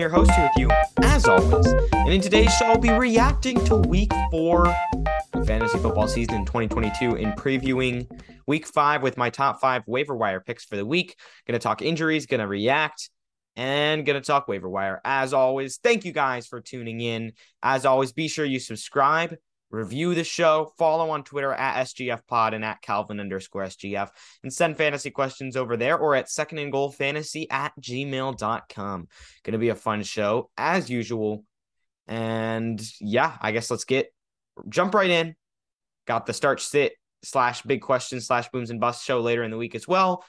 your host here with you, as always. And in today's show, I'll be reacting to week four of fantasy football season in 2022 and previewing week five with my top five waiver wire picks for the week. Gonna talk injuries, gonna react, and gonna talk waiver wire. As always, thank you guys for tuning in. As always, be sure you subscribe review the show, follow on Twitter at SGF Pod and at Calvin underscore SGF, and send fantasy questions over there or at second and goal fantasy at gmail.com. Gonna be a fun show as usual. And yeah, I guess let's get jump right in. Got the start sit slash big question slash booms and busts show later in the week as well.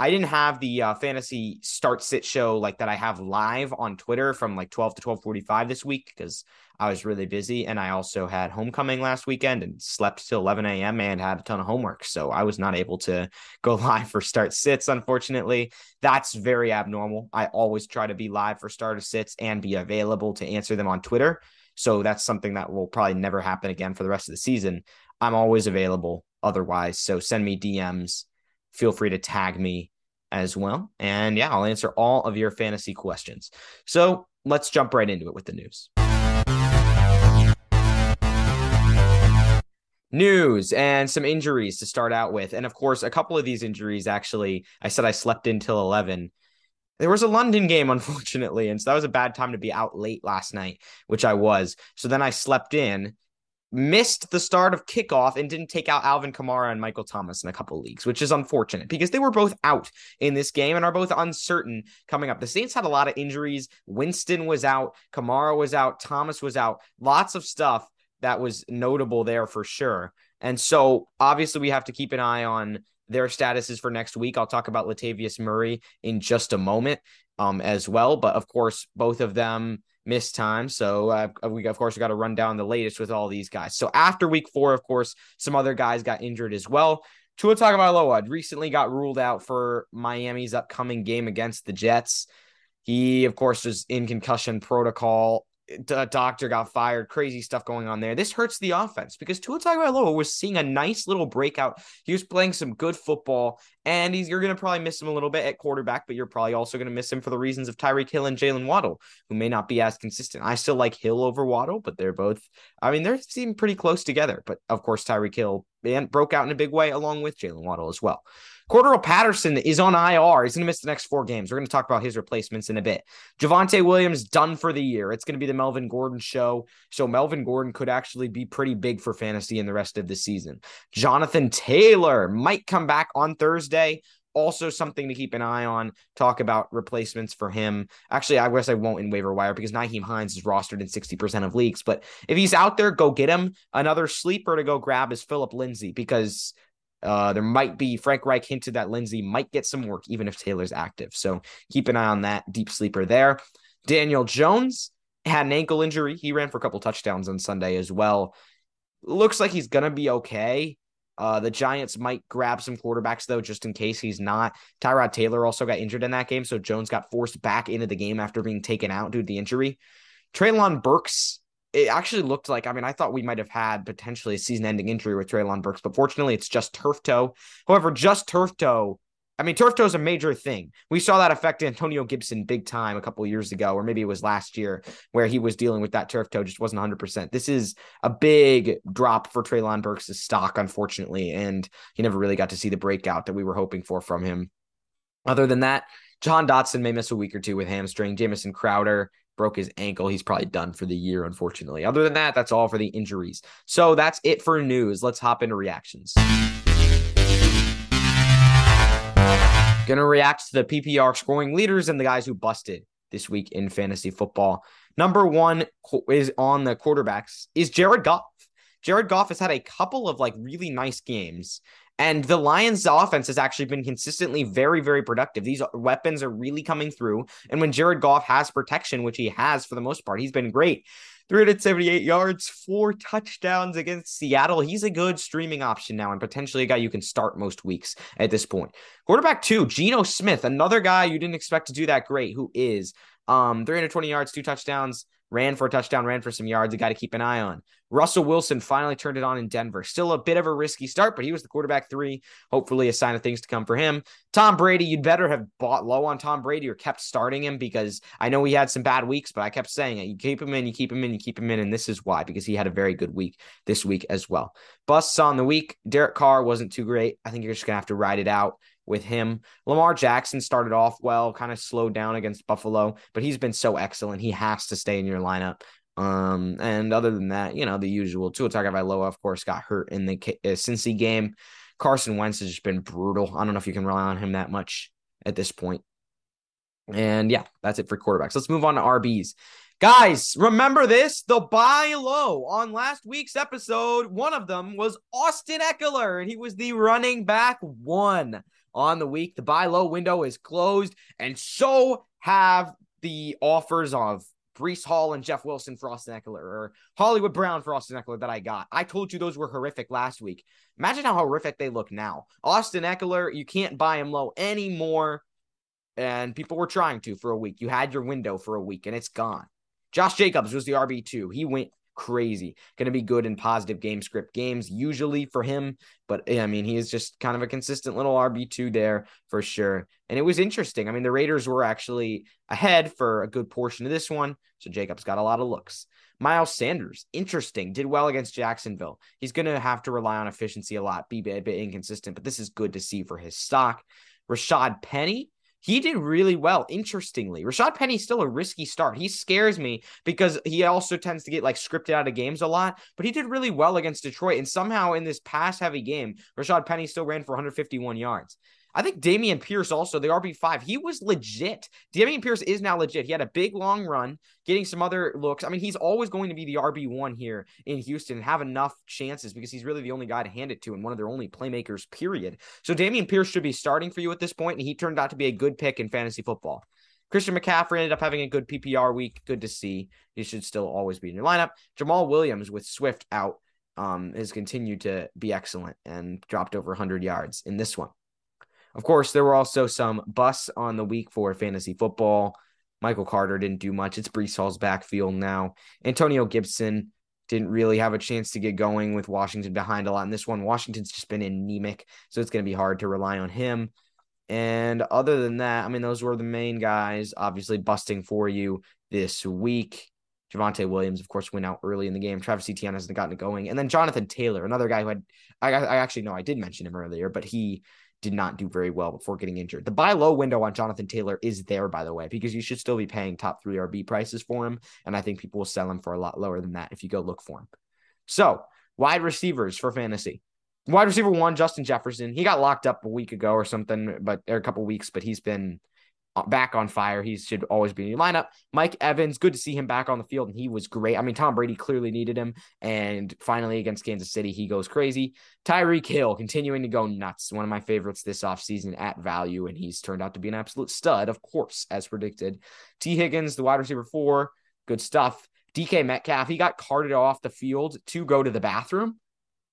I didn't have the uh, fantasy start sit show like that I have live on Twitter from like 12 to 12:45 this week because I was really busy and I also had homecoming last weekend and slept till 11 a.m. and had a ton of homework, so I was not able to go live for start sits. Unfortunately, that's very abnormal. I always try to be live for starter sits and be available to answer them on Twitter. So that's something that will probably never happen again for the rest of the season. I'm always available otherwise. So send me DMs feel free to tag me as well. And yeah, I'll answer all of your fantasy questions. So let's jump right into it with the news. News and some injuries to start out with. And of course, a couple of these injuries actually, I said I slept until 11. There was a London game, unfortunately. And so that was a bad time to be out late last night, which I was. So then I slept in missed the start of kickoff and didn't take out Alvin Kamara and Michael Thomas in a couple leagues, which is unfortunate because they were both out in this game and are both uncertain coming up. The Saints had a lot of injuries. Winston was out, Kamara was out, Thomas was out, lots of stuff that was notable there for sure. And so obviously we have to keep an eye on their statuses for next week. I'll talk about Latavius Murray in just a moment um, as well. But of course, both of them missed time. So uh, we of course we got to run down the latest with all these guys. So after week four, of course, some other guys got injured as well. Tua Tagovailoa recently got ruled out for Miami's upcoming game against the Jets. He, of course, was in concussion protocol the doctor got fired, crazy stuff going on there. This hurts the offense because Tua Tagovailoa was seeing a nice little breakout. He was playing some good football, and he's you're going to probably miss him a little bit at quarterback, but you're probably also going to miss him for the reasons of Tyreek Hill and Jaylen Waddle, who may not be as consistent. I still like Hill over Waddle, but they're both, I mean, they're seem pretty close together. But of course, Tyreek Hill broke out in a big way along with Jaylen Waddle as well. Cordarrelle Patterson is on IR. He's going to miss the next four games. We're going to talk about his replacements in a bit. Javonte Williams done for the year. It's going to be the Melvin Gordon show. So Melvin Gordon could actually be pretty big for fantasy in the rest of the season. Jonathan Taylor might come back on Thursday. Also, something to keep an eye on. Talk about replacements for him. Actually, I guess I won't in waiver wire because Nyheim Hines is rostered in 60% of leagues. But if he's out there, go get him. Another sleeper to go grab is Philip Lindsay because uh, there might be Frank Reich hinted that Lindsay might get some work even if Taylor's active. So keep an eye on that deep sleeper there. Daniel Jones had an ankle injury. He ran for a couple touchdowns on Sunday as well. Looks like he's gonna be okay. Uh, the Giants might grab some quarterbacks though, just in case he's not. Tyrod Taylor also got injured in that game, so Jones got forced back into the game after being taken out due to the injury. Treylon Burks it actually looked like, I mean, I thought we might have had potentially a season ending injury with Treylon Burks, but fortunately it's just turf toe. However, just turf toe, I mean, turf toe is a major thing. We saw that affect Antonio Gibson big time a couple years ago, or maybe it was last year where he was dealing with that turf toe, just wasn't 100%. This is a big drop for Treylon Burks' stock, unfortunately, and he never really got to see the breakout that we were hoping for from him. Other than that, Jahan Dotson may miss a week or two with hamstring. Jamison Crowder broke his ankle. He's probably done for the year, unfortunately. Other than that, that's all for the injuries. So that's it for news. Let's hop into reactions. Gonna react to the PPR scoring leaders and the guys who busted this week in fantasy football. Number one is on the quarterbacks is Jared Goff. Jared Goff has had a couple of like really nice games and the Lions' offense has actually been consistently very, very productive. These weapons are really coming through. And when Jared Goff has protection, which he has for the most part, he's been great. 378 yards, four touchdowns against Seattle. He's a good streaming option now and potentially a guy you can start most weeks at this point. Quarterback two, Geno Smith, another guy you didn't expect to do that great, who is um 320 yards, two touchdowns ran for a touchdown, ran for some yards. A guy to keep an eye on. Russell Wilson finally turned it on in Denver. Still a bit of a risky start, but he was the quarterback three. Hopefully, a sign of things to come for him. Tom Brady, you'd better have bought low on Tom Brady or kept starting him because I know he had some bad weeks, but I kept saying it. You keep him in, you keep him in, you keep him in. And this is why, because he had a very good week this week as well. Busts on the week. Derek Carr wasn't too great. I think you're just going to have to ride it out with him. Lamar Jackson started off well, kind of slowed down against Buffalo, but he's been so excellent. He has to stay in your lineup. Um, and other than that, you know, the usual. Tua Tagovailoa, of course, got hurt in the uh, Cincy game. Carson Wentz has just been brutal. I don't know if you can rely on him that much at this point. And yeah, that's it for quarterbacks. Let's move on to RBs. Guys, remember this? The buy low on last week's episode, one of them was Austin Ekeler, and he was the running back one on the week. The buy low window is closed, and so have the offers of Breece Hall and Jeff Wilson for Austin Ekeler or Hollywood Brown for Austin Ekeler that I got. I told you those were horrific last week. Imagine how horrific they look now. Austin Ekeler, you can't buy him low anymore. And people were trying to for a week. You had your window for a week and it's gone. Josh Jacobs was the RB2. He went crazy. Going to be good in positive game script games, usually for him. But I mean, he is just kind of a consistent little RB2 there for sure. And it was interesting. I mean, the Raiders were actually ahead for a good portion of this one. So Jacobs got a lot of looks. Miles Sanders, interesting, did well against Jacksonville. He's going to have to rely on efficiency a lot, be a bit inconsistent, but this is good to see for his stock. Rashad Penny, he did really well. Interestingly, Rashad Penny's still a risky start. He scares me because he also tends to get like scripted out of games a lot, but he did really well against Detroit. And somehow in this pass heavy game, Rashad Penny still ran for 151 yards. I think Dameon Pierce also, the RB5, he was legit. Dameon Pierce is now legit. He had a big long run, getting some other looks. I mean, he's always going to be the RB1 here in Houston and have enough chances because he's really the only guy to hand it to and one of their only playmakers, period. So Dameon Pierce should be starting for you at this point, and he turned out to be a good pick in fantasy football. Christian McCaffrey ended up having a good PPR week. Good to see. He should still always be in your lineup. Jamaal Williams with Swift out um, has continued to be excellent and dropped over 100 yards in this one. Of course, there were also some busts on the week for fantasy football. Michael Carter didn't do much. It's Breece Hall's backfield now. Antonio Gibson didn't really have a chance to get going with Washington behind a lot in this one. Washington's just been anemic, so it's going to be hard to rely on him. And other than that, I mean, those were the main guys, obviously busting for you this week. Javonte Williams, of course, went out early in the game. Travis Etienne hasn't gotten it going. And then Jonathan Taylor, another guy who had, I, I actually know I did mention him earlier, but he did not do very well before getting injured. The buy low window on Jonathan Taylor is there, by the way, because you should still be paying top three RB prices for him. And I think people will sell him for a lot lower than that if you go look for him. So, wide receivers for fantasy. Wide receiver one, Justin Jefferson. He got locked up a week ago or something, but or a couple weeks, but he's been Uh, back on fire. He should always be in your lineup. Mike Evans, good to see him back on the field, and he was great. I mean, Tom Brady clearly needed him, and finally against Kansas City, he goes crazy. Tyreek Hill continuing to go nuts. One of my favorites this offseason at value, and he's turned out to be an absolute stud, of course, as predicted. Tee Higgins, the wide receiver four, good stuff. DK Metcalf, he got carted off the field to go to the bathroom.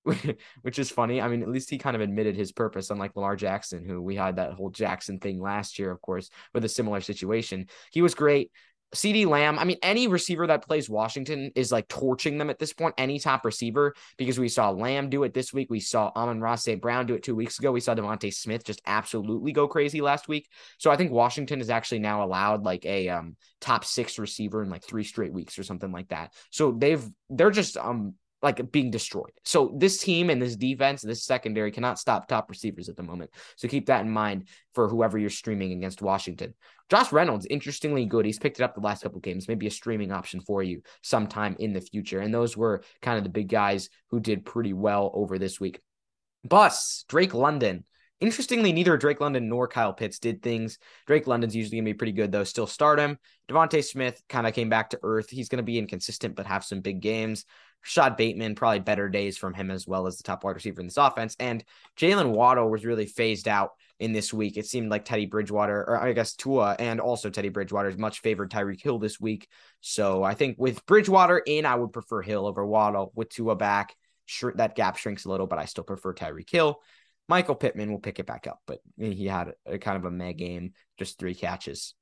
which is funny. I mean, at least he kind of admitted his purpose, unlike Lamar Jackson, who we had that whole Jackson thing last year, of course, with a similar situation. He was great. CeeDee Lamb, I mean, any receiver that plays Washington is like torching them at this point, any top receiver, because we saw Lamb do it this week. We saw Amon-Ra St. Brown do it two weeks ago. We saw DeVonta Smith just absolutely go crazy last week. So I think Washington is actually now allowed like a um, top six receiver in like three straight weeks or something like that. So they've, they're just um like being destroyed. So this team and this defense, this secondary cannot stop top receivers at the moment. So keep that in mind for whoever you're streaming against Washington. Josh Reynolds, interestingly good. He's picked it up the last couple games, maybe a streaming option for you sometime in the future. And those were kind of the big guys who did pretty well over this week. Bus, Drake London. Interestingly, neither Drake London nor Kyle Pitts did things. Drake London's usually to be pretty good, though. Still start him. DeVonta Smith kind of came back to earth. He's to be inconsistent, but have some big games. Rashod Bateman, probably better days from him as well as the top wide receiver in this offense. And Jaylen Waddle was really phased out in this week. It seemed like Teddy Bridgewater, or I guess Tua and also Teddy Bridgewater's much favored Tyreek Hill this week. So I think with Bridgewater in, I would prefer Hill over Waddle. With Tua back, sure, that gap shrinks a little, but I still prefer Tyreek Hill. Michael Pittman will pick it back up, but he had a kind of a meh game, just three catches.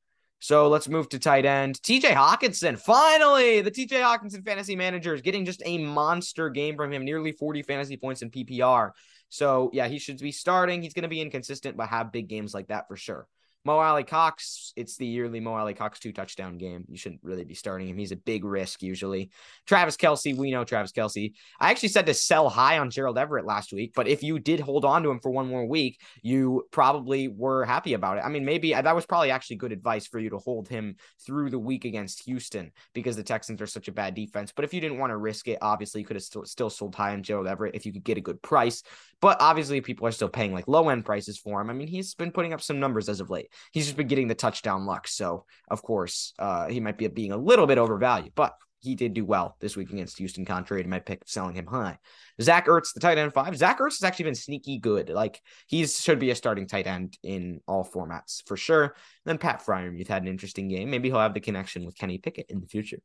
So let's move to tight end. TJ Hockenson. Finally, the TJ Hockenson fantasy manager is getting just a monster game from him, nearly 40 fantasy points in PPR. So yeah, he should be starting. He's going to be inconsistent, but have big games like that for sure. Mo Alie-Cox, it's the yearly Mo Alie-Cox two touchdown game. You shouldn't really be starting him. He's a big risk usually. Travis Kelce, we know Travis Kelce. I actually said to sell high on Gerald Everett last week, but if you did hold on to him for one more week, you probably were happy about it. I mean, maybe that was probably actually good advice for you to hold him through the week against Houston because the Texans are such a bad defense. But if you didn't want to risk it, obviously you could have still sold high on Gerald Everett if you could get a good price. But obviously people are still paying like low end prices for him. I mean, he's been putting up some numbers as of late he's just been getting the touchdown luck. So of course, uh, he might be being a little bit overvalued, but he did do well this week against Houston, contrary to my pick of selling him high. Zach Ertz, the tight end five. Zach Ertz has actually been sneaky good. Like he should be a starting tight end in all formats for sure. And then Pat Freiermuth had an interesting game. Maybe he'll have the connection with Kenny Pickett in the future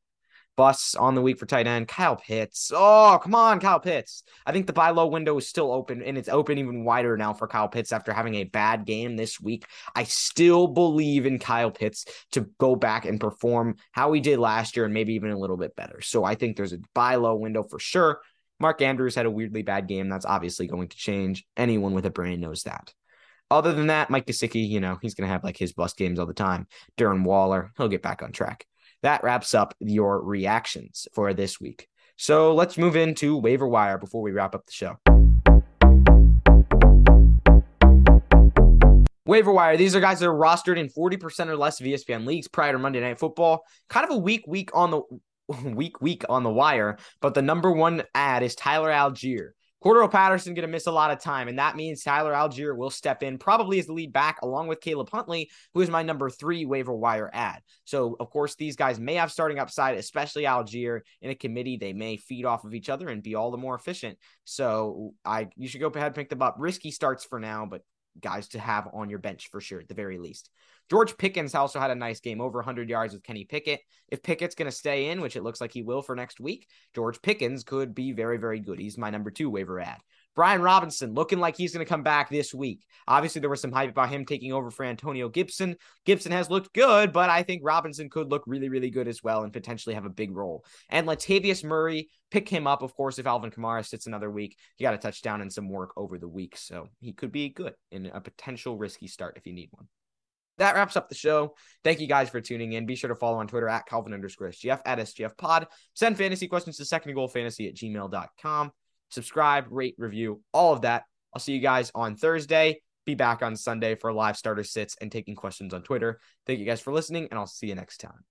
busts on the week for tight end. Kyle Pitts. Oh, come on, Kyle Pitts. I think the buy low window is still open and it's open even wider now for Kyle Pitts after having a bad game this week. I still believe in Kyle Pitts to go back and perform how he did last year and maybe even a little bit better. So I think there's a buy low window for sure. Mark Andrews had a weirdly bad game. That's obviously going to change. Anyone with a brain knows that. Other than that, Mike Gesicki, you know, he's going to have like his bust games all the time. Darren Waller, he'll get back on track that wraps up your reactions for this week. So let's move into waiver wire before we wrap up the show. Waiver wire. These are guys that are rostered in 40% or less of ESPN leagues prior to Monday Night Football. Kind of a weak week on the week week on the wire, but the number one ad is Tyler Allgeier. Cordarrelle Patterson going to miss a lot of time, and that means Tyler Allgeier will step in probably as the lead back along with Caleb Huntley, who is my number three waiver wire ad. So, of course, these guys may have starting upside, especially Allgeier in a committee. They may feed off of each other and be all the more efficient. So, I you should go ahead and pick them up. Risky starts for now, but guys to have on your bench for sure, at the very least. George Pickens also had a nice game, over 100 yards with Kenny Pickett. If Pickett's going to stay in, which it looks like he will for next week, George Pickens could be very, very good. He's my number two waiver ad. Brian Robinson looking like he's going to come back this week. Obviously, there was some hype about him taking over for Antonio Gibson. Gibson has looked good, but I think Robinson could look really, really good as well and potentially have a big role. And Latavius Murray, pick him up, of course, if Alvin Kamara sits another week. He got a touchdown and some work over the week, so he could be good in a potential risky start if you need one that wraps up the show. Thank you guys for tuning in. Be sure to follow on Twitter at Calvin underscore SGF at SGF pod. Send fantasy questions to second goal fantasy at gmail.com. Subscribe, rate, review, all of that. I'll see you guys on Thursday. Be back on Sunday for live starter sits and taking questions on Twitter. Thank you guys for listening, and I'll see you next time.